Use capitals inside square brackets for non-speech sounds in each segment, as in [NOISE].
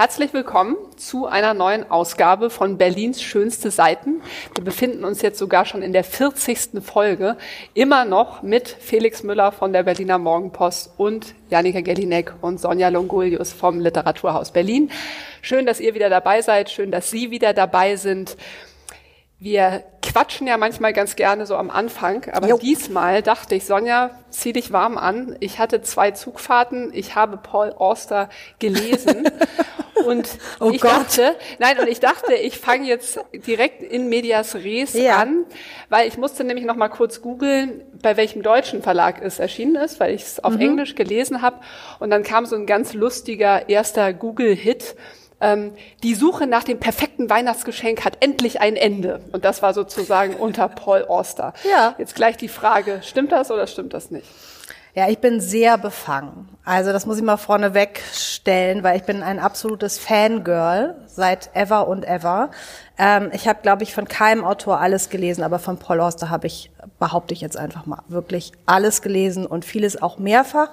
herzlich willkommen zu einer neuen Ausgabe von Berlins schönste Seiten. Wir befinden uns jetzt sogar schon in der 40. Folge, immer noch mit Felix Müller von der Berliner Morgenpost und Janika Gellinek und Sonja Longulius vom Literaturhaus Berlin. Schön, dass ihr wieder dabei seid, schön, dass Sie wieder dabei sind. Wir quatschen ja manchmal ganz gerne so am Anfang, aber jo. diesmal dachte ich, Sonja, zieh dich warm an. Ich hatte zwei Zugfahrten, ich habe Paul Auster gelesen [LAUGHS] und oh ich Gott. dachte, nein, und ich dachte, ich fange jetzt direkt in Medias Res ja. an, weil ich musste nämlich noch mal kurz googeln, bei welchem deutschen Verlag es erschienen ist, weil ich es auf mhm. Englisch gelesen habe und dann kam so ein ganz lustiger erster Google-Hit ähm, die Suche nach dem perfekten Weihnachtsgeschenk hat endlich ein Ende. Und das war sozusagen unter Paul Auster. Ja. Jetzt gleich die Frage, stimmt das oder stimmt das nicht? Ja, ich bin sehr befangen. Also das muss ich mal vorneweg stellen, weil ich bin ein absolutes Fangirl seit ever und ever. Ähm, ich habe, glaube ich, von keinem Autor alles gelesen, aber von Paul Auster habe ich, behaupte ich jetzt einfach mal, wirklich alles gelesen und vieles auch mehrfach.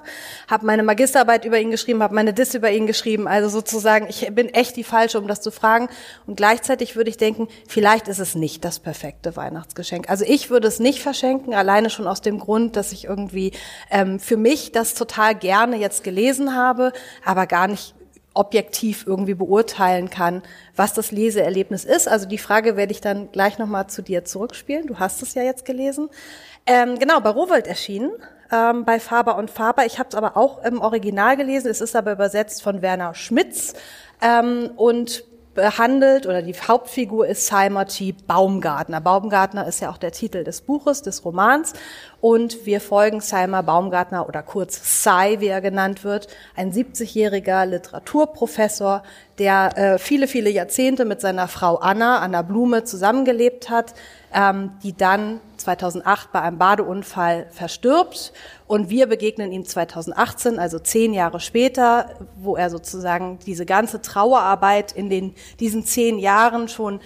Habe meine Magisterarbeit über ihn geschrieben, habe meine Diss über ihn geschrieben. Also sozusagen, ich bin echt die Falsche, um das zu fragen. Und gleichzeitig würde ich denken, vielleicht ist es nicht das perfekte Weihnachtsgeschenk. Also ich würde es nicht verschenken, alleine schon aus dem Grund, dass ich irgendwie ähm, für mich das total gerne jetzt gelesen habe, aber gar nicht objektiv irgendwie beurteilen kann, was das Leseerlebnis ist. Also die Frage werde ich dann gleich nochmal zu dir zurückspielen. Du hast es ja jetzt gelesen. Ähm, genau, bei Rowold erschienen, ähm, bei Faber und Faber. Ich habe es aber auch im Original gelesen. Es ist aber übersetzt von Werner Schmitz ähm, und behandelt oder die Hauptfigur ist Simon T. Baumgartner. Baumgartner ist ja auch der Titel des Buches, des Romans. Und wir folgen Simon Baumgartner oder kurz Cy, wie er genannt wird, ein 70-jähriger Literaturprofessor, der äh, viele, viele Jahrzehnte mit seiner Frau Anna, Anna Blume, zusammengelebt hat, ähm, die dann 2008 bei einem Badeunfall verstirbt. Und wir begegnen ihm 2018, also zehn Jahre später, wo er sozusagen diese ganze Trauerarbeit in den, diesen zehn Jahren schon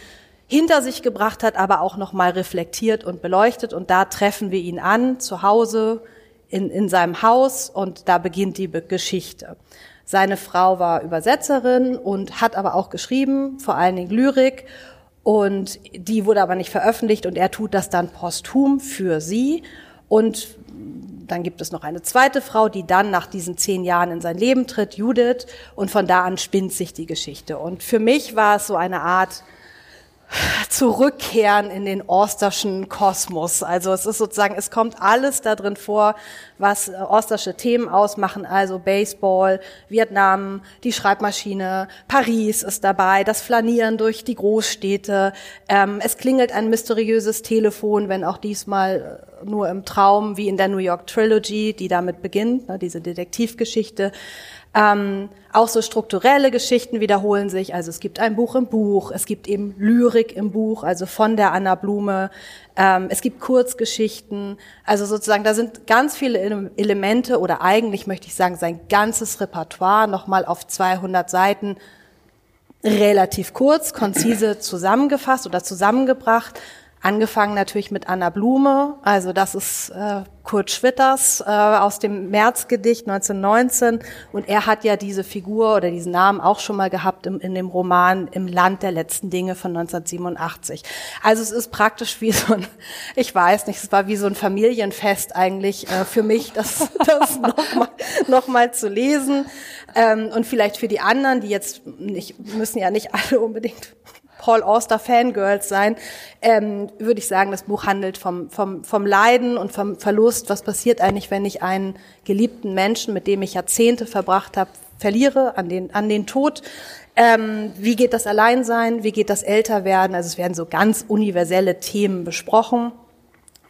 hinter sich gebracht hat, aber auch nochmal reflektiert und beleuchtet. Und da treffen wir ihn an, zu Hause, in, in seinem Haus, und da beginnt die Geschichte. Seine Frau war Übersetzerin und hat aber auch geschrieben, vor allen Dingen Lyrik. Und die wurde aber nicht veröffentlicht und er tut das dann posthum für sie. Und dann gibt es noch eine zweite Frau, die dann nach diesen zehn Jahren in sein Leben tritt, Judith. Und von da an spinnt sich die Geschichte. Und für mich war es so eine Art zurückkehren in den Osterschen Kosmos. Also es ist sozusagen, es kommt alles da drin vor, was äh, Ostersche Themen ausmachen, also Baseball, Vietnam, die Schreibmaschine, Paris ist dabei, das Flanieren durch die Großstädte. Ähm, es klingelt ein mysteriöses Telefon, wenn auch diesmal äh, nur im Traum, wie in der New York Trilogy, die damit beginnt, ne, diese Detektivgeschichte. Ähm, auch so strukturelle Geschichten wiederholen sich. Also es gibt ein Buch im Buch, es gibt eben Lyrik im Buch, also von der Anna Blume. Ähm, es gibt Kurzgeschichten. Also sozusagen, da sind ganz viele Elemente oder eigentlich möchte ich sagen, sein ganzes Repertoire nochmal auf 200 Seiten relativ kurz, konzise zusammengefasst oder zusammengebracht. Angefangen natürlich mit Anna Blume, also das ist äh, Kurt Schwitters äh, aus dem Märzgedicht 1919 und er hat ja diese Figur oder diesen Namen auch schon mal gehabt im, in dem Roman Im Land der letzten Dinge von 1987. Also es ist praktisch wie so ein, ich weiß nicht, es war wie so ein Familienfest eigentlich äh, für mich, das, [LAUGHS] das nochmal noch mal zu lesen. Ähm, und vielleicht für die anderen, die jetzt nicht, müssen ja nicht alle unbedingt Paul Auster Fangirls sein, ähm, würde ich sagen, das Buch handelt vom, vom, vom Leiden und vom Verlust. Was passiert eigentlich, wenn ich einen geliebten Menschen, mit dem ich Jahrzehnte verbracht habe, verliere an den, an den Tod? Ähm, wie geht das Alleinsein? Wie geht das Älterwerden? Also es werden so ganz universelle Themen besprochen.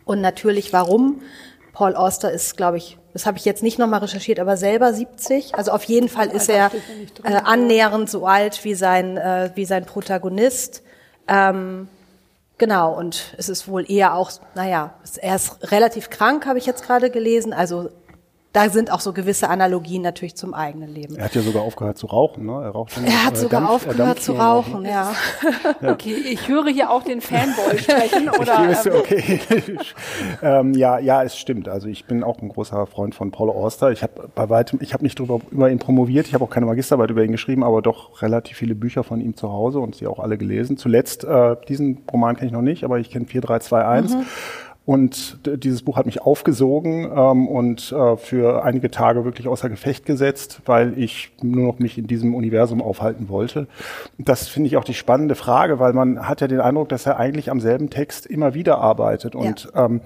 Und natürlich, warum? Paul Auster ist, glaube ich, das habe ich jetzt nicht nochmal recherchiert, aber selber 70. Also auf jeden Fall ist er äh, annähernd so alt wie sein, äh, wie sein Protagonist. Ähm, genau, und es ist wohl eher auch, naja, er ist relativ krank, habe ich jetzt gerade gelesen. Also da sind auch so gewisse Analogien natürlich zum eigenen Leben. Er hat ja sogar aufgehört zu rauchen, ne? Er, raucht er hat sogar Dampf, aufgehört zu rauchen, ja. ja. Okay, ich höre hier auch den Fanboy [LAUGHS] sprechen, oder? Ich, ähm, okay. [LAUGHS] ähm, ja, ja, es stimmt. Also ich bin auch ein großer Freund von Paul Auster. Ich habe bei weitem, ich habe nicht drüber, über ihn promoviert, ich habe auch keine Magisterarbeit über ihn geschrieben, aber doch relativ viele Bücher von ihm zu Hause und sie auch alle gelesen. Zuletzt, äh, diesen Roman kenne ich noch nicht, aber ich kenne 4321. Mhm. Und dieses Buch hat mich aufgesogen ähm, und äh, für einige Tage wirklich außer Gefecht gesetzt, weil ich nur noch mich in diesem Universum aufhalten wollte. Das finde ich auch die spannende Frage, weil man hat ja den Eindruck, dass er eigentlich am selben Text immer wieder arbeitet. Und ja. ähm,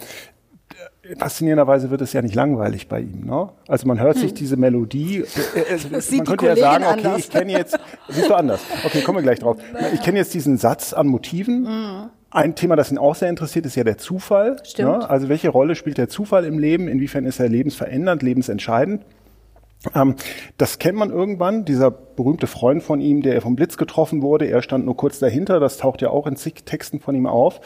faszinierenderweise wird es ja nicht langweilig bei ihm. Ne? Also man hört hm. sich diese Melodie, äh, äh, [LAUGHS] man könnte ja sagen, okay, anders. ich kenne jetzt, siehst du anders, okay, kommen wir gleich drauf. [LAUGHS] Ich kenne jetzt diesen Satz an Motiven. Hm. Ein Thema, das ihn auch sehr interessiert, ist ja der Zufall. Stimmt. Ne? Also welche Rolle spielt der Zufall im Leben? Inwiefern ist er lebensverändernd, lebensentscheidend? Ähm, das kennt man irgendwann, dieser berühmte Freund von ihm, der vom Blitz getroffen wurde, er stand nur kurz dahinter, das taucht ja auch in zig Texten von ihm auf.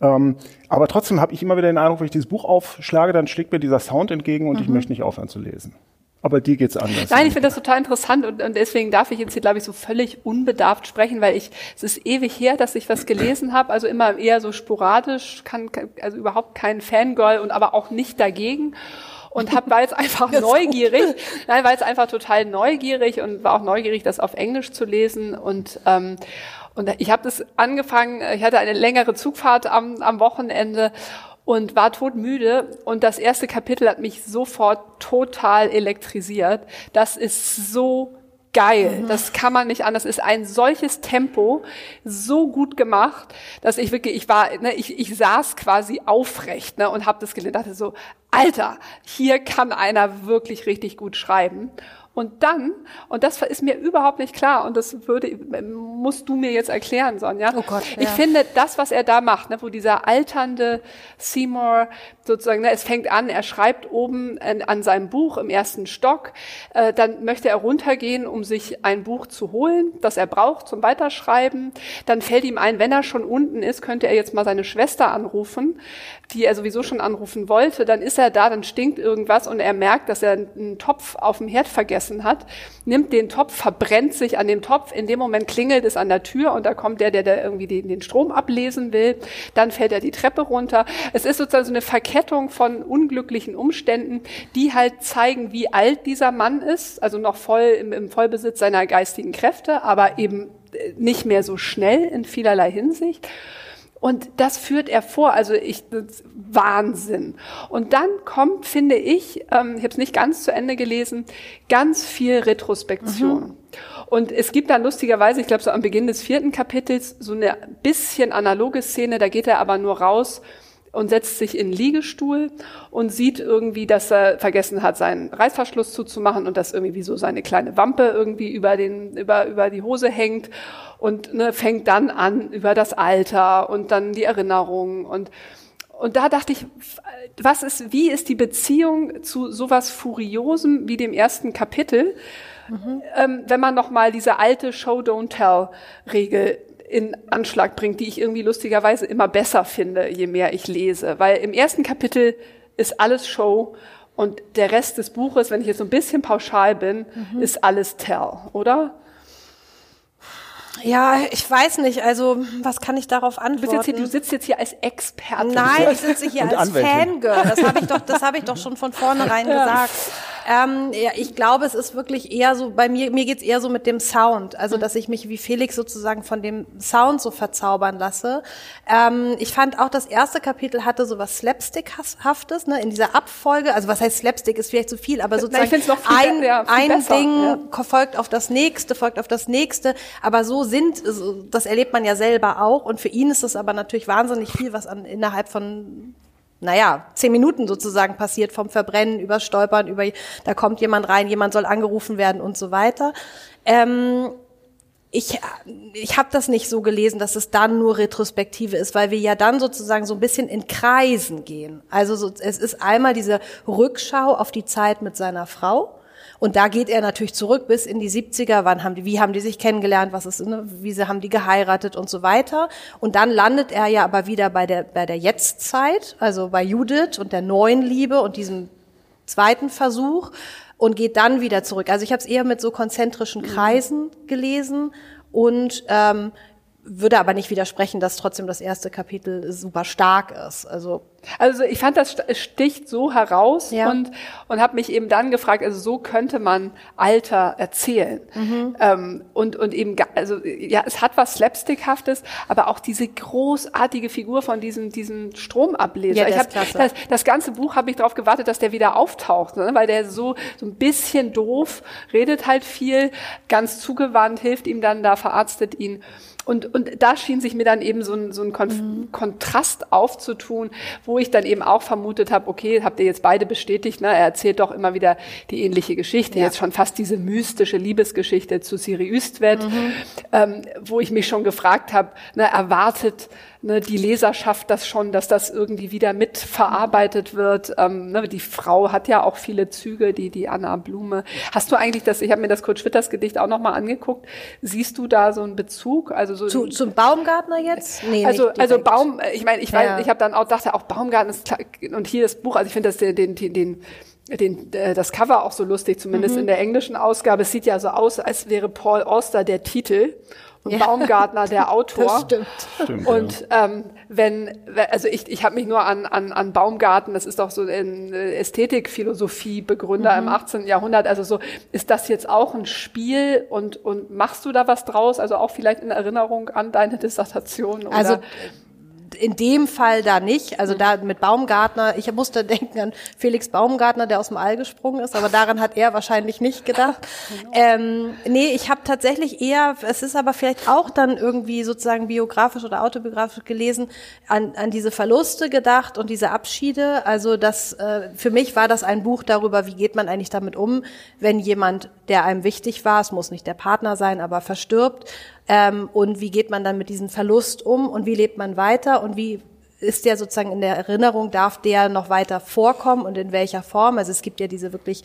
Ähm, aber trotzdem habe ich immer wieder den Eindruck, wenn ich dieses Buch aufschlage, dann schlägt mir dieser Sound entgegen und mhm. ich möchte nicht aufhören zu lesen. Aber dir geht's anders. Nein, ich finde das total interessant und, und deswegen darf ich jetzt hier, glaube ich, so völlig unbedarft sprechen, weil ich, es ist ewig her, dass ich was gelesen habe, also immer eher so sporadisch, kann, also überhaupt kein Fangirl und aber auch nicht dagegen und hab, war jetzt einfach [LAUGHS] neugierig. Nein, war jetzt einfach total neugierig und war auch neugierig, das auf Englisch zu lesen und ähm, und ich habe das angefangen, ich hatte eine längere Zugfahrt am, am Wochenende und war todmüde und das erste Kapitel hat mich sofort total elektrisiert. Das ist so geil. Mhm. Das kann man nicht anders. Ist ein solches Tempo, so gut gemacht, dass ich wirklich, ich war, ne, ich, ich saß quasi aufrecht ne, und habe das gelesen. Dachte so, Alter, hier kann einer wirklich richtig gut schreiben. Und dann, und das ist mir überhaupt nicht klar, und das würde, musst du mir jetzt erklären, Sonja. Oh Gott, ja. Ich finde, das, was er da macht, ne, wo dieser alternde Seymour sozusagen, ne, es fängt an, er schreibt oben an, an seinem Buch im ersten Stock, äh, dann möchte er runtergehen, um sich ein Buch zu holen, das er braucht zum Weiterschreiben. Dann fällt ihm ein, wenn er schon unten ist, könnte er jetzt mal seine Schwester anrufen, die er sowieso schon anrufen wollte. Dann ist er da, dann stinkt irgendwas und er merkt, dass er einen Topf auf dem Herd vergessen gegessen hat, nimmt den Topf, verbrennt sich an dem Topf. In dem Moment klingelt es an der Tür und da kommt der, der da irgendwie den, den Strom ablesen will. Dann fällt er die Treppe runter. Es ist sozusagen so eine Verkettung von unglücklichen Umständen, die halt zeigen, wie alt dieser Mann ist, also noch voll im, im Vollbesitz seiner geistigen Kräfte, aber eben äh, nicht mehr so schnell in vielerlei Hinsicht. Und das führt er vor, also ich Wahnsinn. Und dann kommt, finde ich, ähm, ich habe es nicht ganz zu Ende gelesen, ganz viel Retrospektion. Mhm. Und es gibt dann lustigerweise, ich glaube so am Beginn des vierten Kapitels, so eine bisschen analoge Szene, da geht er aber nur raus und setzt sich in Liegestuhl und sieht irgendwie, dass er vergessen hat, seinen Reißverschluss zuzumachen und dass irgendwie wie so seine kleine Wampe irgendwie über den, über, über die Hose hängt und ne, fängt dann an über das Alter und dann die Erinnerungen und und da dachte ich, was ist, wie ist die Beziehung zu sowas Furiosem wie dem ersten Kapitel, mhm. ähm, wenn man noch mal diese alte Show Don't Tell Regel in Anschlag bringt, die ich irgendwie lustigerweise immer besser finde, je mehr ich lese, weil im ersten Kapitel ist alles Show und der Rest des Buches, wenn ich jetzt so ein bisschen pauschal bin, mhm. ist alles Tell, oder? Ja, ich weiß nicht. Also, was kann ich darauf antworten? Du, hier, du sitzt jetzt hier als Expertin. Nein, ich sitze hier als Anwältin. Fangirl. Das habe ich doch, das habe ich doch schon von vornherein ja. gesagt. Ähm, ja, ich glaube, es ist wirklich eher so, bei mir, mir geht's eher so mit dem Sound. Also, mhm. dass ich mich wie Felix sozusagen von dem Sound so verzaubern lasse. Ähm, ich fand auch, das erste Kapitel hatte so was Slapstick-haftes, ne, in dieser Abfolge. Also, was heißt Slapstick, ist vielleicht zu viel, aber sozusagen noch ein, ja, ein besser, Ding ja. folgt auf das nächste, folgt auf das nächste. Aber so sind, das erlebt man ja selber auch. Und für ihn ist es aber natürlich wahnsinnig viel, was an, innerhalb von naja, zehn Minuten sozusagen passiert, vom Verbrennen über Stolpern, über da kommt jemand rein, jemand soll angerufen werden und so weiter. Ähm, ich, ich habe das nicht so gelesen, dass es dann nur Retrospektive ist, weil wir ja dann sozusagen so ein bisschen in Kreisen gehen. Also so, es ist einmal diese Rückschau auf die Zeit mit seiner Frau und da geht er natürlich zurück bis in die 70er. Wann haben die, wie haben die sich kennengelernt? Was ist, ne, wie sie haben die geheiratet und so weiter. Und dann landet er ja aber wieder bei der, bei der Jetztzeit, also bei Judith und der neuen Liebe und diesem zweiten Versuch und geht dann wieder zurück. Also ich habe es eher mit so konzentrischen Kreisen gelesen und ähm, würde aber nicht widersprechen, dass trotzdem das erste Kapitel super stark ist. Also also ich fand, das sticht so heraus Ja. und, und habe mich eben dann gefragt, also so könnte man Alter erzählen. Mhm. Ähm, und, und eben, also ja, es hat was Slapstickhaftes, aber auch diese großartige Figur von diesem, diesem Stromableser. Ja, ich hab, das, das ganze Buch habe ich darauf gewartet, dass der wieder auftaucht, ne? weil der so, so ein bisschen doof, redet halt viel, ganz zugewandt, hilft ihm dann da, verarztet ihn. Und, und da schien sich mir dann eben so ein, so ein Konf Mhm. Kontrast aufzutun, wo ich dann eben auch vermutet habe, okay, habt ihr jetzt beide bestätigt, ne? er erzählt doch immer wieder die ähnliche Geschichte, Ja. jetzt schon fast diese mystische Liebesgeschichte zu Siri Üstwet, Mhm. ähm, wo ich mich schon gefragt habe, ne, erwartet ne, die Leserschaft das schon, dass das irgendwie wieder mitverarbeitet wird. Ähm, ne, die Frau hat ja auch viele Züge, die die Anna Blume. Hast du eigentlich das? Ich habe mir das Kurt Schwitters Gedicht auch noch mal angeguckt. Siehst du da so einen Bezug? Also so zu, zum Baumgartner jetzt? Nee, also, also. Baum, ich meine, ich weiß, Ja. ich habe dann auch dachte auch Baumgarten ist klar, und hier das Buch, also ich finde das den, den, den, den den, äh, das Cover auch so lustig, zumindest Mhm. in der englischen Ausgabe. Es sieht ja so aus, als wäre Paul Auster der Titel und Ja. Baumgartner der [LAUGHS] Autor. Das stimmt. Stimmt, Und ähm, wenn, also ich, ich habe mich nur an, an, an Baumgarten, das ist doch so ein äh, Ästhetikphilosophie Begründer Mhm. im 18. Jahrhundert, also so, ist das jetzt auch ein Spiel und, und machst du da was draus? Also auch vielleicht in Erinnerung an deine Dissertation? Oder? Also in dem Fall da nicht. Also da mit Baumgartner, ich musste [LAUGHS] denken an Felix Baumgartner, der aus dem All gesprungen ist, aber daran hat er wahrscheinlich nicht gedacht. [LAUGHS] Ähm, nee, ich habe tatsächlich eher, es ist aber vielleicht auch dann irgendwie sozusagen biografisch oder autobiografisch gelesen, an, an diese Verluste gedacht und diese Abschiede. Also das, äh, für mich war das ein Buch darüber, wie geht man eigentlich damit um, wenn jemand, der einem wichtig war, es muss nicht der Partner sein, aber verstirbt, ähm, und wie geht man dann mit diesem Verlust um und wie lebt man weiter und wie ist der sozusagen in der Erinnerung, darf der noch weiter vorkommen und in welcher Form? Also es gibt ja diese wirklich,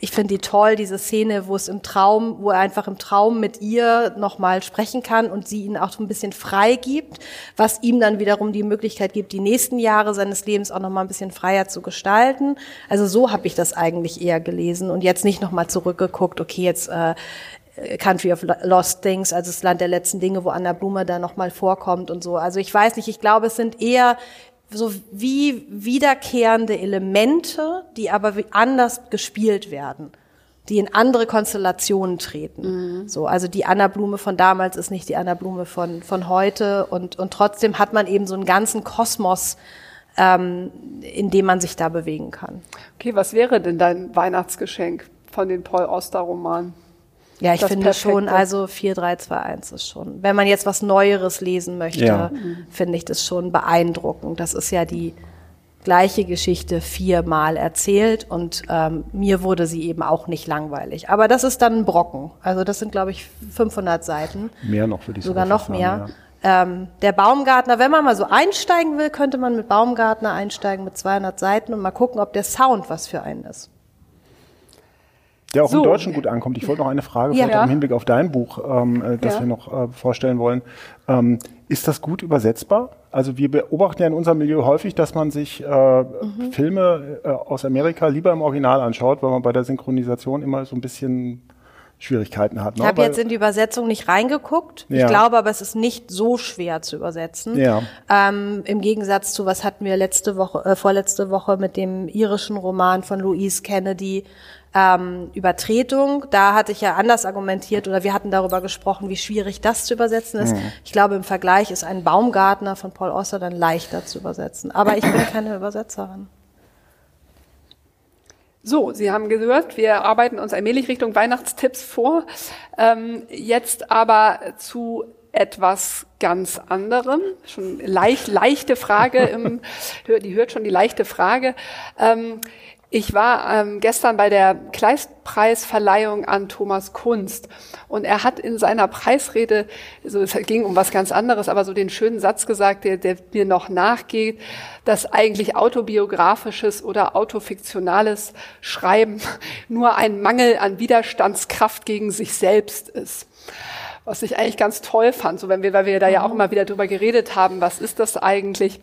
ich finde die toll, diese Szene, wo es im Traum, wo er einfach im Traum mit ihr nochmal sprechen kann und sie ihn auch so ein bisschen frei gibt, was ihm dann wiederum die Möglichkeit gibt, die nächsten Jahre seines Lebens auch nochmal ein bisschen freier zu gestalten. Also so habe ich das eigentlich eher gelesen und jetzt nicht nochmal zurückgeguckt, okay, jetzt äh, Country of Lost Things, also das Land der letzten Dinge, wo Anna Blume da nochmal vorkommt und so. Also ich weiß nicht, ich glaube, es sind eher so wie wiederkehrende Elemente, die aber anders gespielt werden, die in andere Konstellationen treten. So, also die Anna Blume von damals ist nicht die Anna Blume von, von heute und, und trotzdem hat man eben so einen ganzen Kosmos, ähm, in dem man sich da bewegen kann. okay, was wäre denn dein Weihnachtsgeschenk von den Paul Auster Romanen? Ja, ich Das finde schon, Perfekte. also 4321 ist schon. Wenn man jetzt was Neueres lesen möchte, Ja. finde ich das schon beeindruckend. Das ist ja die gleiche Geschichte viermal erzählt und ähm, mir wurde sie eben auch nicht langweilig. Aber das ist dann ein Brocken. Also das sind, glaube ich, 500 Seiten. Mehr noch, würde ich Sogar sogar noch mehr. sagen, Ähm, der Baumgartner, wenn man mal so einsteigen will, könnte man mit Baumgartner einsteigen mit 200 Seiten und mal gucken, ob der Sound was für einen ist. Der auch So. im Deutschen gut ankommt. Ich wollte noch eine Frage Ja. vielleicht im Hinblick auf dein Buch, ähm, äh, das Ja. wir noch äh, vorstellen wollen. Ähm, ist das gut übersetzbar? Also wir beobachten ja in unserem Milieu häufig, dass man sich äh, Mhm. Filme äh, aus Amerika lieber im Original anschaut, weil man bei der Synchronisation immer so ein bisschen Schwierigkeiten hat. Ne? Ich habe jetzt in die Übersetzung nicht reingeguckt. Ja. Ich glaube aber, es ist nicht so schwer zu übersetzen. Ja. Ähm, Im Gegensatz zu, was hatten wir letzte Woche, äh, vorletzte Woche mit dem irischen Roman von Louise Kennedy, ähm, Übertretung. Da hatte ich ja anders argumentiert oder wir hatten darüber gesprochen, wie schwierig das zu übersetzen ist. Ich glaube, im Vergleich ist ein Baumgartner von Paul Auster dann leichter zu übersetzen. Aber ich bin keine Übersetzerin. So, Sie haben gehört, wir arbeiten uns allmählich Richtung Weihnachtstipps vor. Ähm, jetzt aber zu etwas ganz anderem. Schon leicht, leichte Frage, im, [LAUGHS] die hört schon die leichte Frage. Ähm, ich war ähm, gestern bei der Kleistpreisverleihung an Thomas Kunst und er hat in seiner Preisrede, so es ging um was ganz anderes, aber so den schönen Satz gesagt, der, der mir noch nachgeht, dass eigentlich autobiografisches oder autofiktionales Schreiben [LAUGHS] nur ein Mangel an Widerstandskraft gegen sich selbst ist. Was ich eigentlich ganz toll fand, so wenn wir, weil wir da ja auch immer wieder drüber geredet haben, was ist das eigentlich?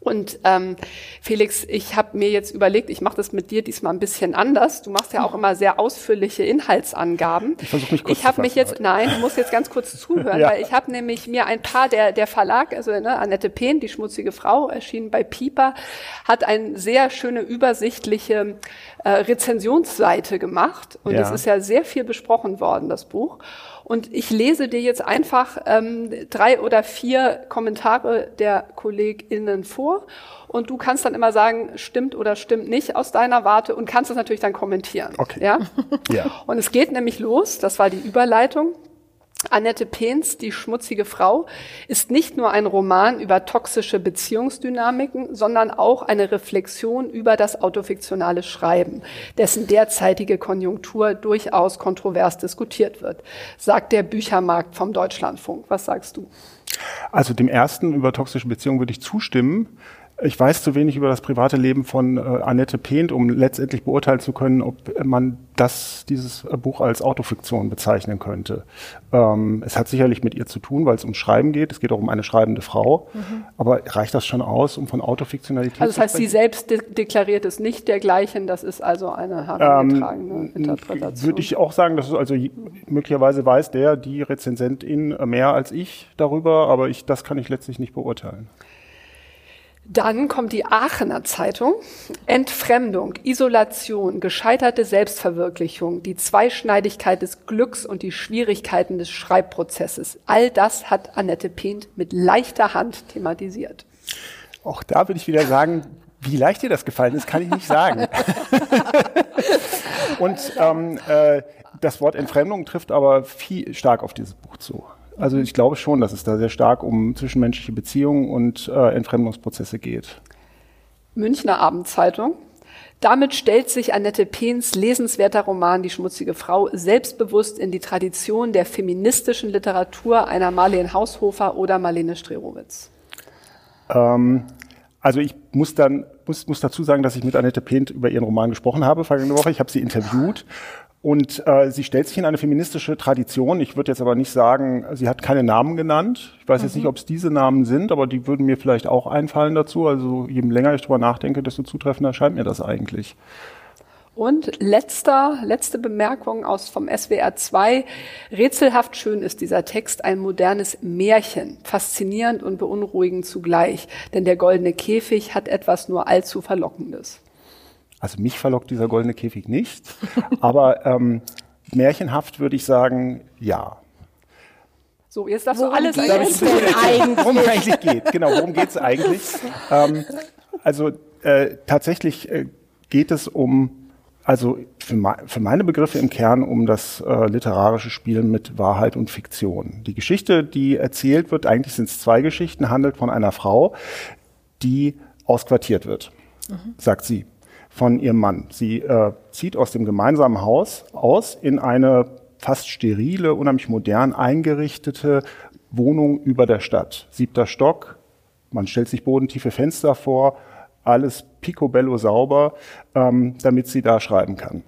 Und ähm, Felix, ich habe mir jetzt überlegt, ich mache das mit dir diesmal ein bisschen anders. Du machst ja auch immer sehr ausführliche Inhaltsangaben. Ich versuche mich kurz Ich habe mich jetzt, nein, du musst jetzt ganz kurz [LAUGHS] zuhören, ja. weil ich habe nämlich mir ein paar der der Verlag, also ne, Annette Pehn, die schmutzige Frau, erschienen bei Pieper, hat eine sehr schöne übersichtliche äh, Rezensionsseite gemacht und es ist ja sehr viel besprochen worden, das Buch. Und ich lese dir jetzt einfach ähm, drei oder vier Kommentare der KollegInnen vor. Und du kannst dann immer sagen, stimmt oder stimmt nicht aus deiner Warte und kannst es natürlich dann kommentieren. Okay. Ja? ja. Und es geht nämlich los, das war die Überleitung. Annette Pehns, Die schmutzige Frau, ist nicht nur ein Roman über toxische Beziehungsdynamiken, sondern auch eine Reflexion über das autofiktionale Schreiben, dessen derzeitige Konjunktur durchaus kontrovers diskutiert wird, sagt der Büchermarkt vom Deutschlandfunk. Was sagst du? Also dem ersten über toxische Beziehungen würde ich zustimmen. Ich weiß zu wenig über das private Leben von äh, Annette Pehnt, um letztendlich beurteilen zu können, ob man das, dieses äh, Buch als Autofiktion bezeichnen könnte. Ähm, es hat sicherlich mit ihr zu tun, weil es um Schreiben geht. Es geht auch um eine schreibende Frau. Mhm. Aber reicht das schon aus, um von Autofiktionalität also das heißt, zu sprechen? sie selbst de deklariert es nicht dergleichen. Das ist also eine herangetragene ähm, Interpretation. Würde ich auch sagen, dass es also möglicherweise weiß der, die Rezensentin mehr als ich darüber, aber ich, das kann ich letztlich nicht beurteilen. Dann kommt die Aachener Zeitung. Entfremdung, Isolation, gescheiterte Selbstverwirklichung, die Zweischneidigkeit des Glücks und die Schwierigkeiten des Schreibprozesses. All das hat Annette Pehnt mit leichter Hand thematisiert. Auch da würde ich wieder sagen, wie leicht dir das gefallen ist, kann ich nicht sagen. [LAUGHS] und ähm, äh, das Wort Entfremdung trifft aber viel stark auf dieses Buch zu. Also ich glaube schon, dass es da sehr stark um zwischenmenschliche Beziehungen und äh, Entfremdungsprozesse geht. Münchner Abendzeitung. Damit stellt sich Annette Pehns lesenswerter Roman Die schmutzige Frau selbstbewusst in die Tradition der feministischen Literatur einer Marlene Haushofer oder Marlene Strerowitz. Ähm, also ich muss dann muss, muss dazu sagen, dass ich mit Annette Pehnt über ihren Roman gesprochen habe vergangene Woche. Ich habe sie interviewt und äh, sie stellt sich in eine feministische Tradition. Ich würde jetzt aber nicht sagen, sie hat keine Namen genannt. Ich weiß mhm. jetzt nicht, ob es diese Namen sind, aber die würden mir vielleicht auch einfallen dazu. Also je länger ich drüber nachdenke, desto zutreffender scheint mir das eigentlich. Und letzter, letzte Bemerkung aus vom SWR 2. Rätselhaft schön ist dieser Text ein modernes Märchen. Faszinierend und beunruhigend zugleich. Denn der goldene Käfig hat etwas nur allzu Verlockendes. Also mich verlockt dieser goldene Käfig nicht, aber ähm, märchenhaft würde ich sagen, ja. So, jetzt darfst worum du alles geht es denn eigentlich? Worum es eigentlich geht, genau, worum geht es eigentlich? ähm, also äh, tatsächlich äh, geht es um, also für, für, meine Begriffe im Kern um das äh, literarische Spielen mit Wahrheit und Fiktion. Die Geschichte, die erzählt wird, eigentlich sind es zwei Geschichten, handelt von einer Frau, die ausquartiert wird, mhm. sagt sie von ihrem Mann. Sie äh, zieht aus dem gemeinsamen Haus aus in eine fast sterile, unheimlich modern eingerichtete Wohnung über der Stadt. Siebter Stock, man stellt sich bodentiefe Fenster vor, alles picobello sauber, ähm, damit sie da schreiben kann.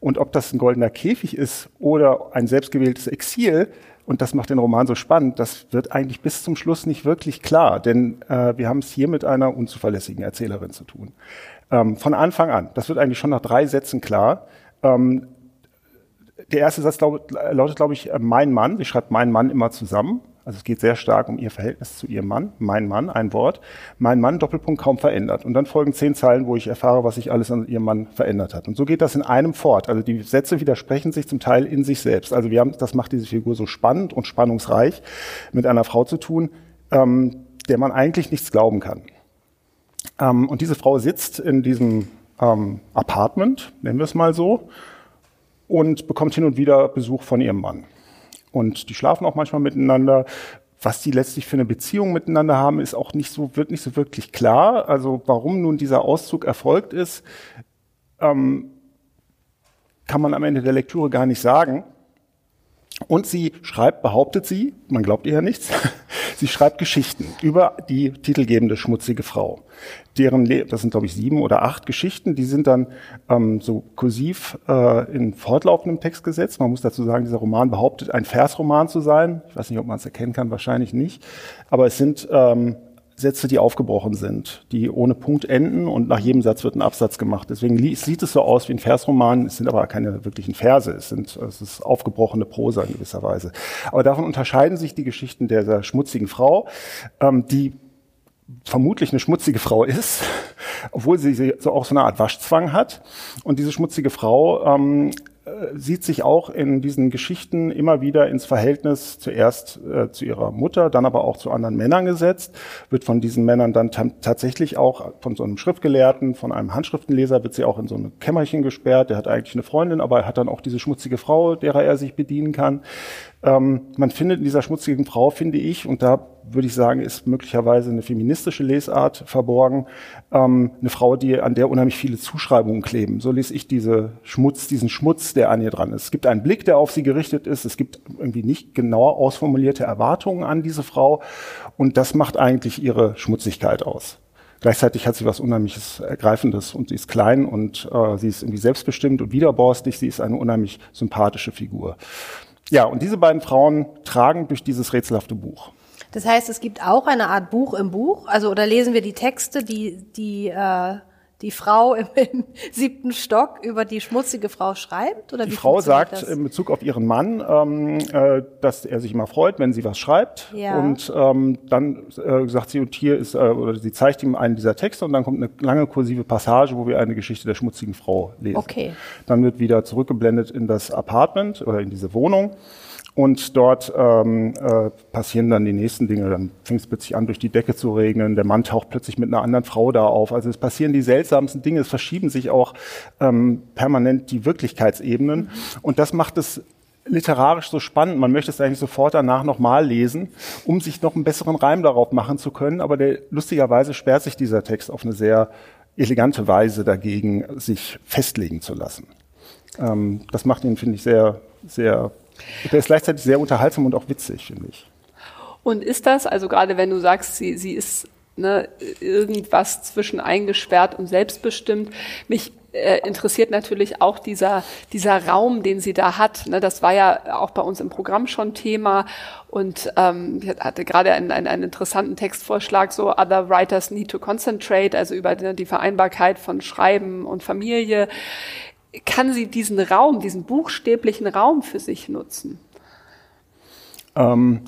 Und ob das ein goldener Käfig ist oder ein selbstgewähltes Exil, und das macht den Roman so spannend, das wird eigentlich bis zum Schluss nicht wirklich klar, denn äh, wir haben es hier mit einer unzuverlässigen Erzählerin zu tun. Ähm, von Anfang an. Das wird eigentlich schon nach drei Sätzen klar. Ähm, der erste Satz laut, lautet, glaube ich, äh, mein Mann. Sie schreibt mein Mann immer zusammen. Also es geht sehr stark um ihr Verhältnis zu ihrem Mann. Mein Mann, ein Wort. Mein Mann, Doppelpunkt, kaum verändert. Und dann folgen zehn Zeilen, wo ich erfahre, was sich alles an ihrem Mann verändert hat. Und so geht das in einem fort. Also die Sätze widersprechen sich zum Teil in sich selbst. Also wir haben, das macht diese Figur so spannend und spannungsreich, mit einer Frau zu tun, ähm, der man eigentlich nichts glauben kann. Ähm, und diese Frau sitzt in diesem ähm, Apartment, nennen wir es mal so, und bekommt hin und wieder Besuch von ihrem Mann. Und die schlafen auch manchmal miteinander. Was die letztlich für eine Beziehung miteinander haben, ist auch nicht so, wird nicht so wirklich klar. Also warum nun dieser Auszug erfolgt ist, ähm, kann man am Ende der Lektüre gar nicht sagen. Und sie schreibt, behauptet sie, man glaubt ihr ja nichts, [LAUGHS] sie schreibt Geschichten über die titelgebende schmutzige Frau. Deren, Le das sind glaube ich sieben oder acht Geschichten, die sind dann ähm, so kursiv äh, in fortlaufendem Text gesetzt. Man muss dazu sagen, dieser Roman behauptet, ein Versroman zu sein. Ich weiß nicht, ob man es erkennen kann, wahrscheinlich nicht. Aber es sind ähm, Sätze, die aufgebrochen sind, die ohne Punkt enden und nach jedem Satz wird ein Absatz gemacht. Deswegen sieht es so aus wie ein Versroman, es sind aber keine wirklichen Verse, es, sind, es ist aufgebrochene Prosa in gewisser Weise. Aber davon unterscheiden sich die Geschichten dieser schmutzigen Frau, ähm, die vermutlich eine schmutzige Frau ist, obwohl sie so auch so eine Art Waschzwang hat. Und diese schmutzige Frau ähm, äh, sieht sich auch in diesen Geschichten immer wieder ins Verhältnis zuerst äh, zu ihrer Mutter, dann aber auch zu anderen Männern gesetzt, wird von diesen Männern dann tatsächlich auch von so einem Schriftgelehrten, von einem Handschriftenleser, wird sie auch in so ein Kämmerchen gesperrt. Der hat eigentlich eine Freundin, aber er hat dann auch diese schmutzige Frau, derer er sich bedienen kann. Ähm, man findet in dieser schmutzigen Frau, finde ich, und da würde ich sagen, ist möglicherweise eine feministische Lesart verborgen, ähm, eine Frau, die an der unheimlich viele Zuschreibungen kleben. So lese ich diese Schmutz, diesen Schmutz, der an ihr dran ist. Es gibt einen Blick, der auf sie gerichtet ist. Es gibt irgendwie nicht genau ausformulierte Erwartungen an diese Frau, und das macht eigentlich ihre Schmutzigkeit aus. Gleichzeitig hat sie was unheimliches Ergreifendes und sie ist klein und äh, sie ist irgendwie selbstbestimmt und widerborstig. Sie ist eine unheimlich sympathische Figur. Ja, und diese beiden Frauen tragen durch dieses rätselhafte Buch. Das heißt, es gibt auch eine Art Buch im Buch, also oder lesen wir die Texte, die die äh, die Frau im, [LAUGHS] im siebten Stock über die schmutzige Frau schreibt? Oder die Frau sagt das? in Bezug auf ihren Mann, ähm, äh, dass er sich immer freut, wenn sie was schreibt. Ja. Und ähm, dann äh, sagt sie, und hier ist, äh, oder sie zeigt ihm einen dieser Texte und dann kommt eine lange kursive Passage, wo wir eine Geschichte der schmutzigen Frau lesen. Okay. Dann wird wieder zurückgeblendet in das Apartment oder in diese Wohnung. Und dort ähm, äh, passieren dann die nächsten Dinge. Dann fängt es plötzlich an, durch die Decke zu regnen. Der Mann taucht plötzlich mit einer anderen Frau da auf. Also es passieren die seltsamsten Dinge. Es verschieben sich auch ähm, permanent die Wirklichkeitsebenen. Und das macht es literarisch so spannend. Man möchte es eigentlich sofort danach nochmal lesen, um sich noch einen besseren Reim darauf machen zu können. Aber der, lustigerweise sperrt sich dieser Text auf eine sehr elegante Weise dagegen, sich festlegen zu lassen. Ähm, das macht ihn, finde ich, sehr, sehr der ist gleichzeitig sehr unterhaltsam und auch witzig, finde ich. Und ist das, also gerade wenn du sagst, sie, sie ist ne, irgendwas zwischen eingesperrt und selbstbestimmt, mich äh, interessiert natürlich auch dieser, dieser Raum, den sie da hat. Ne, das war ja auch bei uns im Programm schon Thema. Und ähm, ich hatte gerade einen, einen, einen interessanten Textvorschlag, so Other Writers Need to Concentrate, also über die, die Vereinbarkeit von Schreiben und Familie kann sie diesen Raum, diesen buchstäblichen Raum für sich nutzen? Ähm,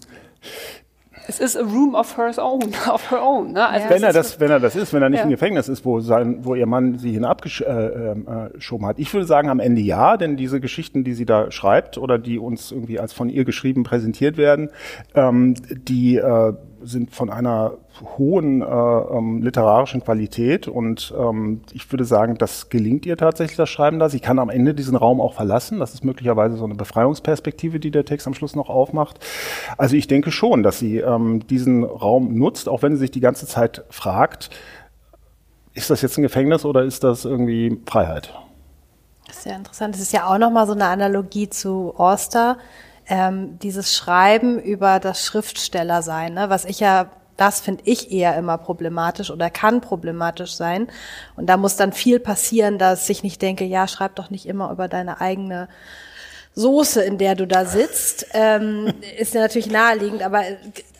es ist a room of her own, [LAUGHS] of her own. Ne? Also wenn er das, wenn er das ist, wenn er nicht ja. im Gefängnis ist, wo sein, wo ihr Mann sie hinabgeschoben äh, äh, hat. Ich würde sagen am Ende ja, denn diese Geschichten, die sie da schreibt oder die uns irgendwie als von ihr geschrieben präsentiert werden, ähm, die äh, sind von einer hohen äh, ähm, literarischen Qualität und ähm, ich würde sagen, das gelingt ihr tatsächlich, das Schreiben da. Sie kann am Ende diesen Raum auch verlassen. Das ist möglicherweise so eine Befreiungsperspektive, die der Text am Schluss noch aufmacht. Also ich denke schon, dass sie ähm, diesen Raum nutzt, auch wenn sie sich die ganze Zeit fragt, ist das jetzt ein Gefängnis oder ist das irgendwie Freiheit? Ja interessant. Das ist ja auch nochmal so eine Analogie zu Orster ähm, dieses Schreiben über das Schriftstellersein, ne, was ich ja das finde ich eher immer problematisch oder kann problematisch sein. Und da muss dann viel passieren, dass ich nicht denke, ja, schreib doch nicht immer über deine eigene Soße, in der du da sitzt. Ähm, ist ja natürlich naheliegend, aber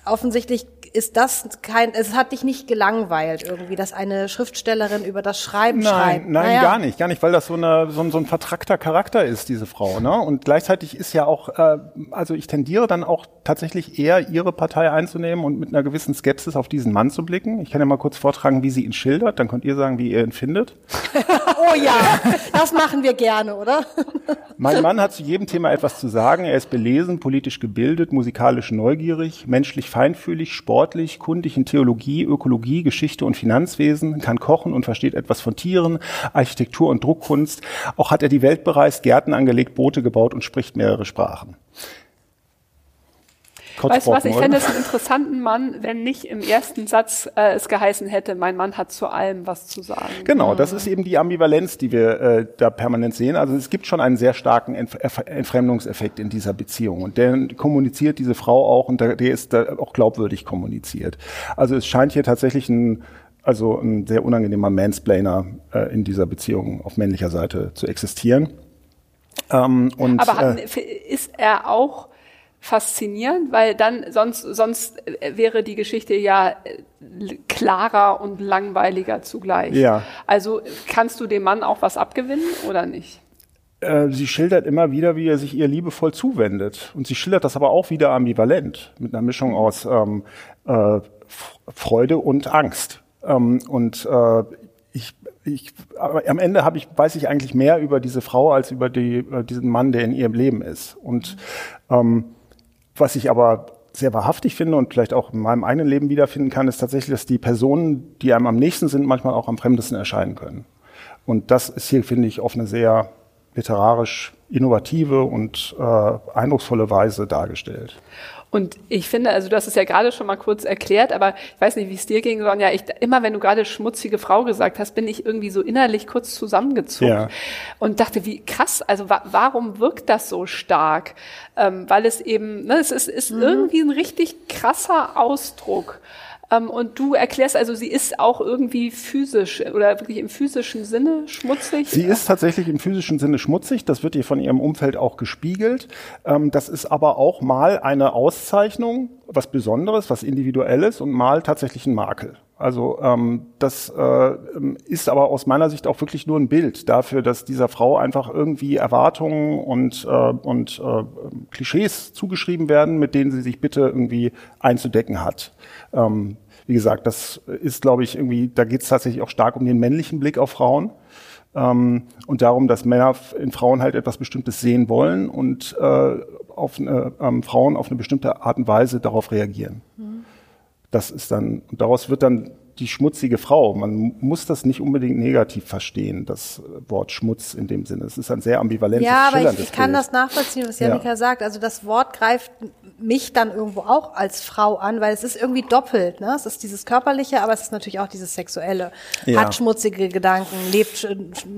offensichtlich ist das kein, es hat dich nicht gelangweilt irgendwie, dass eine Schriftstellerin über das Schreiben nein, schreibt? Nein, naja. gar nicht, gar nicht, weil das so, eine, so, ein, so ein vertrackter Charakter ist, diese Frau. Ne? Und gleichzeitig ist ja auch, äh, also ich tendiere dann auch tatsächlich eher ihre Partei einzunehmen und mit einer gewissen Skepsis auf diesen Mann zu blicken. Ich kann ja mal kurz vortragen, wie sie ihn schildert, dann könnt ihr sagen, wie ihr ihn findet. [LAUGHS] oh ja, das machen wir gerne, oder? mein Mann hat zu jedem Thema etwas zu sagen. Er ist belesen, politisch gebildet, musikalisch neugierig, menschlich feinfühlig, sportlich sportlich, kundig in Theologie, Ökologie, Geschichte und Finanzwesen, kann kochen und versteht etwas von Tieren, Architektur und Druckkunst. Auch hat er die Welt bereist, Gärten angelegt, Boote gebaut und spricht mehrere Sprachen. Weißt du was, ich fände es einen interessanten Mann, wenn nicht im ersten Satz äh, es geheißen hätte, mein Mann hat zu allem was zu sagen. Genau, das ist eben die Ambivalenz, die wir äh, da permanent sehen. Also es gibt schon einen sehr starken Entf Entfremdungseffekt in dieser Beziehung und der kommuniziert diese Frau auch und der, der ist da auch glaubwürdig kommuniziert. Also es scheint hier tatsächlich ein also ein sehr unangenehmer Mansplainer äh, in dieser Beziehung auf männlicher Seite zu existieren. Ähm, und, Aber hat, äh, ist er auch faszinierend, weil dann sonst sonst wäre die Geschichte ja äh, klarer und langweiliger zugleich. Ja. Also kannst du dem Mann auch was abgewinnen oder nicht? Äh, sie schildert immer wieder, wie er sich ihr liebevoll zuwendet. Und sie schildert das aber auch wieder ambivalent, mit einer Mischung aus ähm, äh, Freude und Angst. Ähm, und äh, ich, ich, am Ende habe ich, weiß ich eigentlich mehr über diese Frau als über die, äh, diesen Mann, der in ihrem Leben ist. Und ähm, was ich aber sehr wahrhaftig finde und vielleicht auch in meinem eigenen Leben wiederfinden kann, ist tatsächlich, dass die Personen, die einem am nächsten sind, manchmal auch am fremdesten erscheinen können. Und das ist hier, finde ich, auf eine sehr literarisch innovative und äh, eindrucksvolle Weise dargestellt. Und ich finde, also du hast es ja gerade schon mal kurz erklärt, aber ich weiß nicht, wie es dir ging, Sonja. Ich, immer wenn du gerade schmutzige Frau gesagt hast, bin ich irgendwie so innerlich kurz zusammengezogen ja. und dachte, wie krass, also wa warum wirkt das so stark? Ähm, weil es eben, ne, es ist, ist mhm. irgendwie ein richtig krasser Ausdruck und du erklärst also, sie ist auch irgendwie physisch oder wirklich im physischen Sinne schmutzig? Sie ist tatsächlich im physischen Sinne schmutzig. Das wird ihr von ihrem Umfeld auch gespiegelt. Ähm, das ist aber auch mal eine Auszeichnung, was Besonderes, was Individuelles und mal tatsächlich ein Makel. Also ähm, das äh, ist aber aus meiner Sicht auch wirklich nur ein Bild dafür, dass dieser Frau einfach irgendwie Erwartungen und, äh, und äh, Klischees zugeschrieben werden, mit denen sie sich bitte irgendwie einzudecken hat. Ähm, wie gesagt, das ist, glaube ich, irgendwie, da geht es tatsächlich auch stark um den männlichen Blick auf Frauen ähm, und darum, dass Männer in Frauen halt etwas Bestimmtes sehen wollen und äh, auf eine, ähm, Frauen auf eine bestimmte Art und Weise darauf reagieren. Mhm. Das ist dann, und daraus wird dann die schmutzige Frau. Man muss das nicht unbedingt negativ verstehen, das Wort Schmutz in dem Sinne. Es ist ein sehr ambivalentes Ja, aber ich, ich kann Bild. das nachvollziehen, was Janika ja. sagt. Also das Wort greift mich dann irgendwo auch als Frau an, weil es ist irgendwie doppelt. Ne? Es ist dieses Körperliche, aber es ist natürlich auch dieses Sexuelle. Ja. Hat schmutzige Gedanken, lebt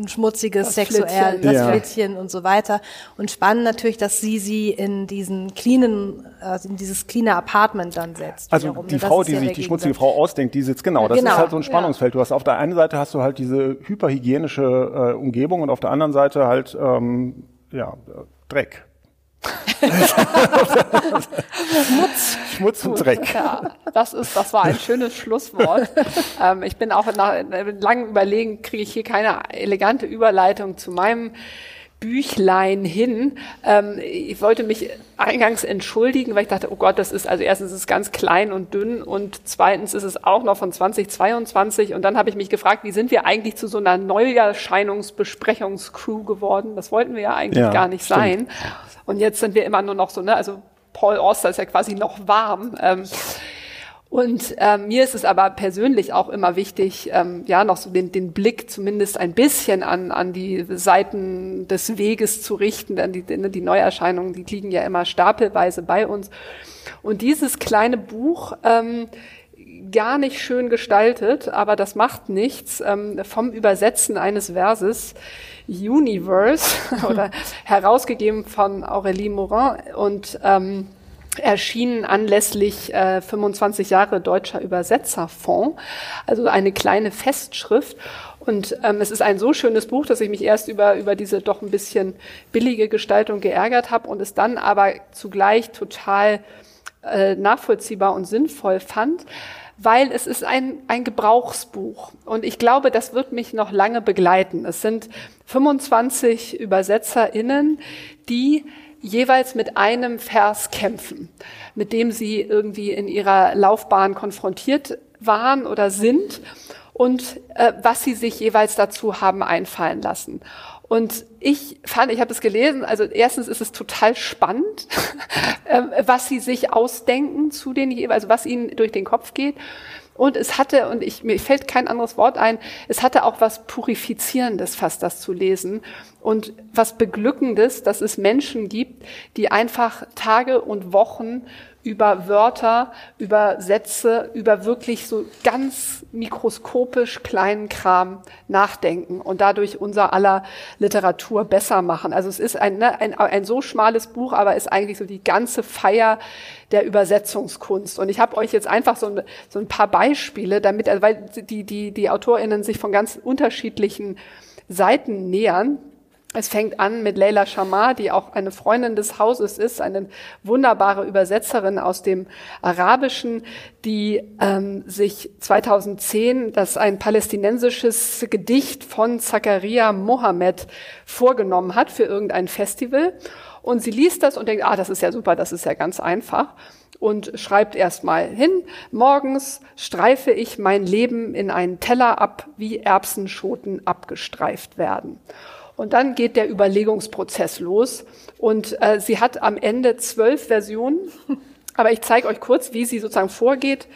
schmutziges das sexuell, das ja. Flittchen und so weiter. Und spannend natürlich, dass sie sie in diesen cleanen, also in dieses cleane Apartment dann setzt. Also wiederum. die? Frau, die sich die schmutzige Frau ausdenkt, die sitzt genau. Das genau. ist halt so ein Spannungsfeld. Du hast auf der einen Seite hast du halt diese hyperhygienische äh, Umgebung und auf der anderen Seite halt ähm, ja Dreck. Schmutz. Schmutz und Dreck. Ja, das ist, das war ein schönes Schlusswort. ähm, ich bin auch nach langem Überlegen kriege ich hier keine elegante Überleitung zu meinem Büchlein hin. Ähm, ich wollte mich eingangs entschuldigen, weil ich dachte, oh Gott, das ist, also erstens ist es ganz klein und dünn und zweitens ist es auch noch von 2022 und dann habe ich mich gefragt, wie sind wir eigentlich zu so einer Neuerscheinungsbesprechungscrew geworden? Das wollten wir ja eigentlich ja, gar nicht stimmt. sein. Und jetzt sind wir immer nur noch so, ne, also Paul Auster ist ja quasi noch warm. Ähm, und ähm, mir ist es aber persönlich auch immer wichtig, ähm, ja, noch so den, den Blick zumindest ein bisschen an, an die Seiten des Weges zu richten, denn die, die Neuerscheinungen, die liegen ja immer stapelweise bei uns. Und dieses kleine Buch, ähm, gar nicht schön gestaltet, aber das macht nichts, ähm, vom Übersetzen eines Verses, Universe, [LAUGHS] oder [LAUGHS] herausgegeben von Aurélie Morin und ähm, erschienen anlässlich äh, 25 Jahre Deutscher Übersetzerfonds, also eine kleine Festschrift. Und ähm, es ist ein so schönes Buch, dass ich mich erst über, über diese doch ein bisschen billige Gestaltung geärgert habe und es dann aber zugleich total äh, nachvollziehbar und sinnvoll fand weil es ist ein, ein Gebrauchsbuch. Und ich glaube, das wird mich noch lange begleiten. Es sind 25 ÜbersetzerInnen, die jeweils mit einem Vers kämpfen, mit dem sie irgendwie in ihrer Laufbahn konfrontiert waren oder sind und äh, was sie sich jeweils dazu haben einfallen lassen. Und ich fand, ich habe es gelesen, also erstens ist es total spannend, [LAUGHS] äh, was sie sich ausdenken zu den jeweils, also was ihnen durch den Kopf geht. Und es hatte, und ich, mir fällt kein anderes Wort ein, es hatte auch was Purifizierendes fast, das zu lesen. Und was Beglückendes, dass es Menschen gibt, die einfach Tage und Wochen über Wörter, über Sätze, über wirklich so ganz mikroskopisch kleinen Kram nachdenken und dadurch unser aller Literatur besser machen. Also es ist ein, ne, ein, ein so schmales Buch, aber ist eigentlich so die ganze Feier der Übersetzungskunst. Und ich habe euch jetzt einfach so ein, so ein paar Beispiele, damit, also weil die, die, die AutorInnen sich von ganz unterschiedlichen Seiten nähern. Es fängt an mit Leila Shamar, die auch eine Freundin des Hauses ist, eine wunderbare Übersetzerin aus dem Arabischen, die ähm, sich 2010 das ein palästinensisches Gedicht von Zakaria Mohammed vorgenommen hat für irgendein Festival. Und sie liest das und denkt, ah, das ist ja super, das ist ja ganz einfach und schreibt erstmal hin, morgens streife ich mein Leben in einen Teller ab, wie Erbsenschoten abgestreift werden. Und dann geht der Überlegungsprozess los. Und äh, sie hat am Ende zwölf Versionen. [LAUGHS] Aber ich zeige euch kurz, wie sie sozusagen vorgeht.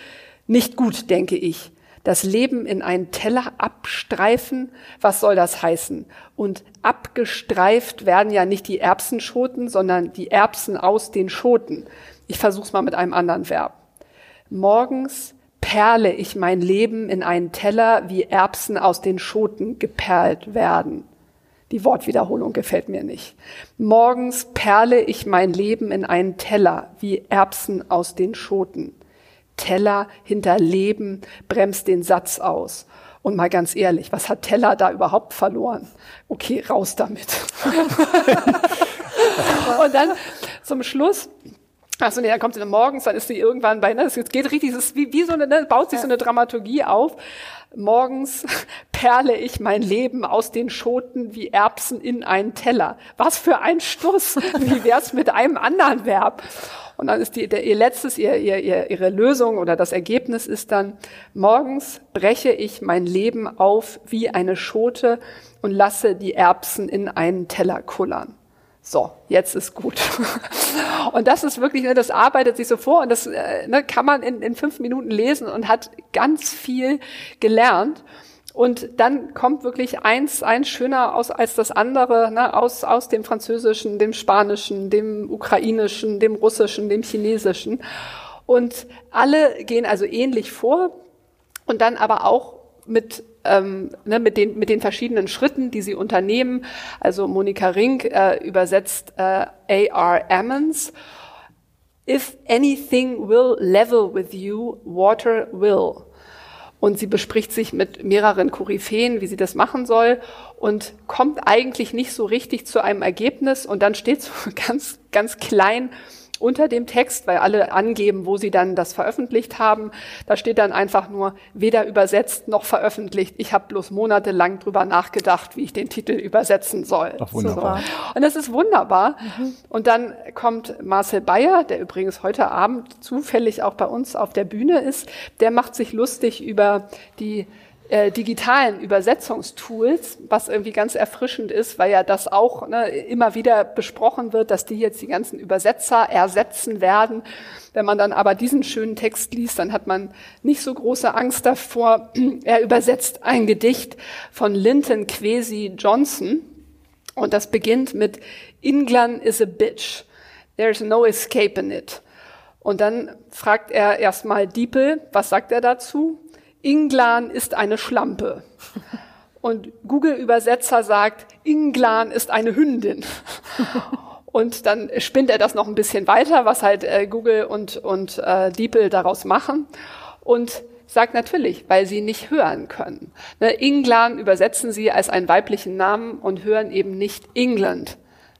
Nicht gut, denke ich. Das Leben in einen Teller abstreifen, was soll das heißen? Und abgestreift werden ja nicht die Erbsenschoten, sondern die Erbsen aus den Schoten. Ich versuche es mal mit einem anderen Verb. Morgens perle ich mein Leben in einen Teller, wie Erbsen aus den Schoten geperlt werden. Die Wortwiederholung gefällt mir nicht. Morgens perle ich mein Leben in einen Teller, wie Erbsen aus den Schoten. Teller hinter Leben bremst den Satz aus. Und mal ganz ehrlich, was hat Teller da überhaupt verloren? Okay, raus damit. [LAUGHS] und dann zum Schluss Achso, nee, dann kommt sie dann morgens, dann ist sie irgendwann bei, ne, es geht richtig, es ist wie, wie so eine, ne, baut sich so eine Dramaturgie auf. Morgens [LAUGHS] perle ich mein Leben aus den Schoten wie Erbsen in einen Teller. Was für ein Stuss. [LAUGHS] Wie wär's mit einem anderen Verb? Und dann ist die, der, ihr letztes, ihr, ihr, ihr, ihre Lösung oder das Ergebnis ist dann, morgens breche ich mein Leben auf wie eine Schote und lasse die Erbsen in einen Teller kullern so, jetzt ist gut. [LAUGHS] Und das ist wirklich, ne, das arbeitet sich so vor und das äh, ne, kann man in, in fünf Minuten lesen und hat ganz viel gelernt. Und dann kommt wirklich eins, eins schöner aus als das andere, ne, aus, aus dem Französischen, dem Spanischen, dem Ukrainischen, dem Russischen, dem Chinesischen. Und alle gehen also ähnlich vor und dann aber auch mit ähm, ne, mit, den, mit den verschiedenen Schritten, die sie unternehmen. Also Monika Rink äh, übersetzt äh, A.R. Ammons. If anything will level with you, water will. Und sie bespricht sich mit mehreren Koryphäen, wie sie das machen soll und kommt eigentlich nicht so richtig zu einem Ergebnis. Und dann steht so [LAUGHS] ganz, ganz klein, unter dem Text, weil alle angeben, wo sie dann das veröffentlicht haben. Da steht dann einfach nur weder übersetzt noch veröffentlicht. Ich habe bloß monatelang drüber nachgedacht, wie ich den Titel übersetzen soll. Ach, wunderbar. So. Und das ist wunderbar. Mhm. Und dann kommt Marcel Bayer, der übrigens heute Abend zufällig auch bei uns auf der Bühne ist. Der macht sich lustig über die äh, digitalen Übersetzungstools, was irgendwie ganz erfrischend ist, weil ja das auch ne, immer wieder besprochen wird, dass die jetzt die ganzen Übersetzer ersetzen werden. Wenn man dann aber diesen schönen Text liest, dann hat man nicht so große Angst davor. [CLEARS THROAT] Er übersetzt ein Gedicht von Linton Kwesi Johnson und das beginnt mit England is a bitch. There's no escape in it. Und dann fragt er erstmal Diepel, was sagt er dazu? Inglan ist eine Schlampe. Und Google-Übersetzer sagt, Inglan ist eine Hündin. Und dann spinnt er das noch ein bisschen weiter, was halt äh, Google und, und äh, DeepL daraus machen. Und sagt natürlich, weil sie nicht hören können. Ne, Inglan übersetzen sie als einen weiblichen Namen und hören eben nicht England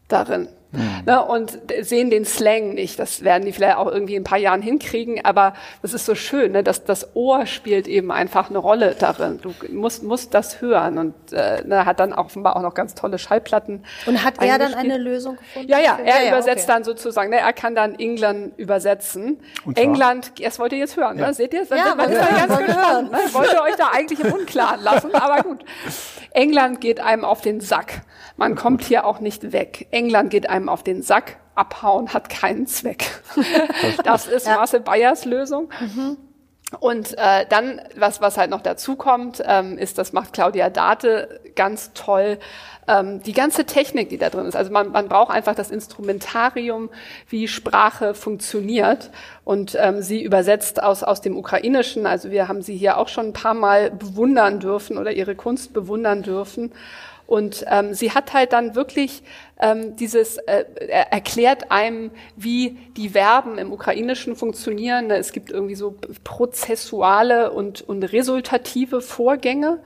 darin. Mhm. Ne, und sehen den Slang nicht. Das werden die vielleicht auch irgendwie in ein paar Jahren hinkriegen, aber das ist so schön, ne, dass das Ohr spielt eben einfach eine Rolle darin. Du musst, musst das hören und äh, ne, hat dann offenbar auch noch ganz tolle Schallplatten. Und hat er dann eine Lösung gefunden? Ja, ja, er ja, übersetzt okay. dann sozusagen, ne, er kann dann England übersetzen. England, das wollt ihr jetzt hören, ja. ne? seht ihr es? Ja, man ist ja ganz gespannt. Ne? Ich wollte euch da eigentlich im Unklaren lassen, aber gut. [LAUGHS] England geht einem auf den Sack. Man kommt hier auch nicht weg. England geht einem auf den Sack. Abhauen hat keinen Zweck. Das ist Marcel Bayers Lösung. Mhm. Und äh, dann, was, was halt noch dazu kommt, ähm, ist, das macht Claudia Date ganz toll, ähm, die ganze Technik, die da drin ist. Also man, man braucht einfach das Instrumentarium, wie Sprache funktioniert. Und ähm, sie übersetzt aus, aus dem Ukrainischen. Also wir haben sie hier auch schon ein paar Mal bewundern dürfen oder ihre Kunst bewundern dürfen. Und ähm, sie hat halt dann wirklich ähm, dieses, äh, erklärt einem, wie die Verben im Ukrainischen funktionieren. Es gibt irgendwie so prozessuale und, und resultative Vorgänge.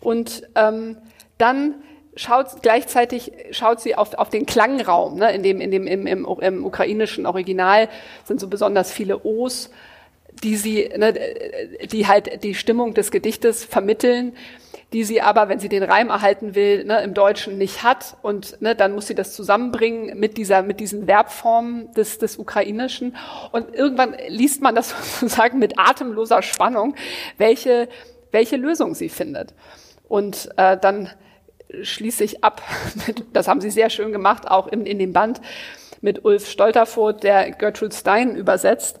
Und ähm, dann schaut gleichzeitig schaut sie auf, auf den Klangraum, ne? in dem, in dem im, im, im ukrainischen Original sind so besonders viele O's, die sie, ne, die halt die Stimmung des Gedichtes vermitteln, die sie aber, wenn sie den Reim erhalten will, ne, im Deutschen nicht hat. Und ne, dann muss sie das zusammenbringen mit dieser, mit diesen Verbformen des, des Ukrainischen. Und irgendwann liest man das [LAUGHS] sozusagen mit atemloser Spannung, welche, welche Lösung sie findet. Und äh, dann schließe ich ab, [LAUGHS] mit, das haben sie sehr schön gemacht, auch in, in dem Band mit Ulf Stolterfoth, der Gertrude Stein übersetzt.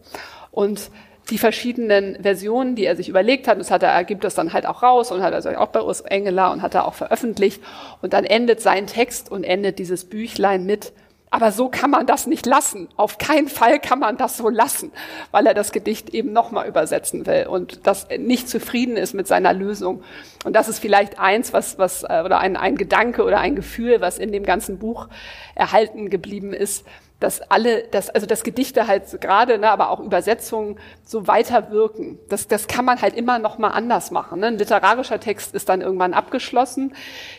Und die verschiedenen Versionen, die er sich überlegt hat, das hat er, er gibt das dann halt auch raus und hat also auch bei Urs Engeler und hat er auch veröffentlicht. Und dann endet sein Text und endet dieses Büchlein mit, aber so kann man das nicht lassen. Auf keinen Fall kann man das so lassen, weil er das Gedicht eben nochmal übersetzen will und das nicht zufrieden ist mit seiner Lösung. Und das ist vielleicht eins, was, was, äh, oder ein, ein Gedanke oder ein Gefühl, was in dem ganzen Buch erhalten geblieben ist, dass alle, dass, also dass Gedichte halt gerade, ne, aber auch Übersetzungen so weiter wirken. Das, das kann man halt immer noch mal anders machen. Ne? Ein literarischer Text ist dann irgendwann abgeschlossen.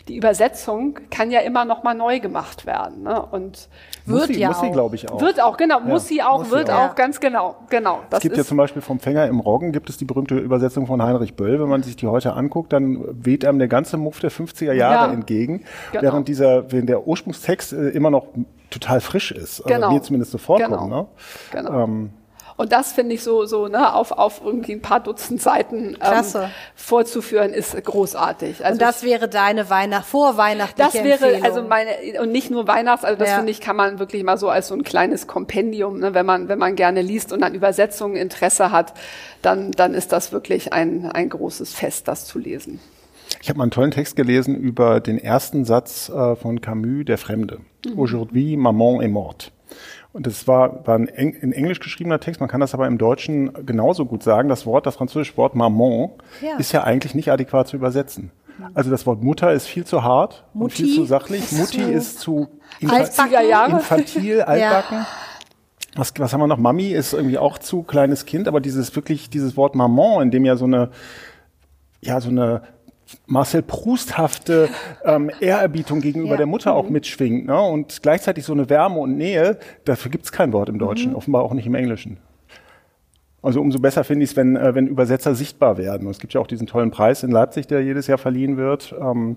Die Übersetzung kann ja immer noch mal neu gemacht werden. Ne? Und wird sie, ja muss sie, glaube ich, auch. Wird auch, genau, ja, muss sie auch, muss wird sie auch. auch, ganz genau, genau. Das es gibt ja zum Beispiel vom Fänger im Roggen gibt es die berühmte Übersetzung von Heinrich Böll. Wenn man sich die heute anguckt, dann weht einem der ganze Muff der 50er Jahre ja, entgegen, genau. während dieser, während der Ursprungstext äh, immer noch total frisch ist. Also genau. Mir zumindest so vorkommt. Genau. Ne? genau. Ähm, und das finde ich so, so ne, auf, auf irgendwie ein paar Dutzend Seiten ähm, vorzuführen, ist großartig. Also und das ich, wäre deine Weihnacht, vorweihnachtliche Das wäre Empfehlung. also meine, und nicht nur Weihnachts, also das ja. finde ich, kann man wirklich mal so als so ein kleines Kompendium, ne, wenn man, wenn man gerne liest und an Übersetzungen Interesse hat, dann, dann ist das wirklich ein, ein großes Fest, das zu lesen. Ich habe mal einen tollen Text gelesen über den ersten Satz äh, von Camus, Der Fremde. Mhm. Aujourd'hui, maman est morte. Und das war, war ein in Englisch geschriebener Text, man kann das aber im Deutschen genauso gut sagen. Das Wort, das französische Wort Maman, ja. ist ja eigentlich nicht adäquat zu übersetzen. Also das Wort Mutter ist viel zu hart Mutti und viel zu sachlich. Mutti zu ist zu infa infantil, [LAUGHS] altbacken. Ja. Was, was haben wir noch? Mami ist irgendwie auch zu kleines Kind, aber dieses wirklich, dieses Wort Maman, in dem ja so eine, ja, so eine Marcel Prousthafte ähm, Ehrerbietung gegenüber ja. der Mutter auch mhm. mitschwingt. Ne? Und gleichzeitig so eine Wärme und Nähe, dafür gibt's kein Wort im Deutschen, mhm. offenbar auch nicht im Englischen. Also umso besser finde ich es, wenn, äh, wenn Übersetzer sichtbar werden. Und es gibt ja auch diesen tollen Preis in Leipzig, der jedes Jahr verliehen wird. Ähm,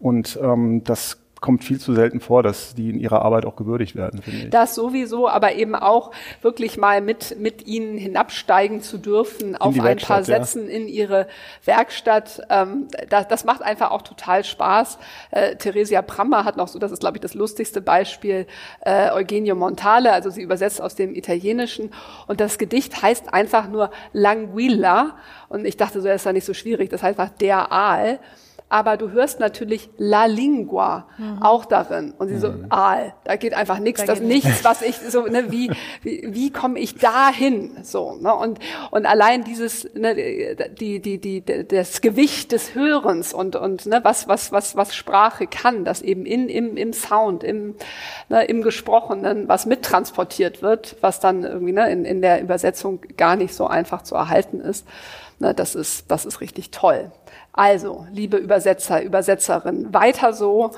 und ähm, das kommt viel zu selten vor, dass die in ihrer Arbeit auch gewürdigt werden, finde ich. Das sowieso, aber eben auch wirklich mal mit, mit ihnen hinabsteigen zu dürfen auf ein paar Sätzen ja. in ihre Werkstatt. Ähm, das, das macht einfach auch total Spaß. Äh, Theresia Prammer hat noch so, das ist glaube ich das lustigste Beispiel, äh, Eugenio Montale, also sie übersetzt aus dem Italienischen und das Gedicht heißt einfach nur Languilla und ich dachte so, das ist ja nicht so schwierig, das heißt einfach der Aal aber du hörst natürlich La Lingua mhm. auch darin. Und sie so, mhm. Aal, da geht einfach nichts, da das nichts, was ich so, ne, wie, wie, wie komme ich dahin? So, ne? Und, und allein dieses, ne, die, die, die, das Gewicht des Hörens und, und ne, was, was, was, was Sprache kann, das eben in, im, im Sound, im, ne, im Gesprochenen, was mittransportiert wird, was dann irgendwie ne, in, in der Übersetzung gar nicht so einfach zu erhalten ist. Ne, das ist, das ist richtig toll. Also, liebe Übersetzer, Übersetzerinnen, weiter so.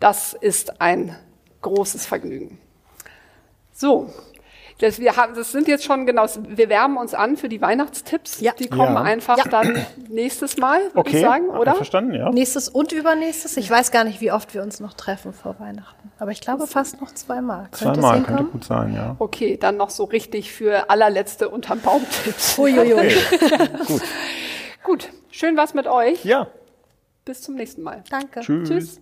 Das ist ein großes Vergnügen. So. Das, wir haben, das sind jetzt schon genau, wir wärmen uns an für die Weihnachtstipps. Ja. Die kommen ja. einfach ja. dann nächstes Mal, würde okay. ich sagen, oder? Verstanden, ja. Nächstes und übernächstes. Ich weiß gar nicht, wie oft wir uns noch treffen vor Weihnachten. Aber ich glaube fast noch zweimal. Zweimal könnte gut sein, ja. Okay, dann noch so richtig für allerletzte unterm Baumtipps. Uiuiui. [LAUGHS] gut. Gut. Schön was mit euch. Ja. Bis zum nächsten Mal. Danke. Tschüss. Tschüss.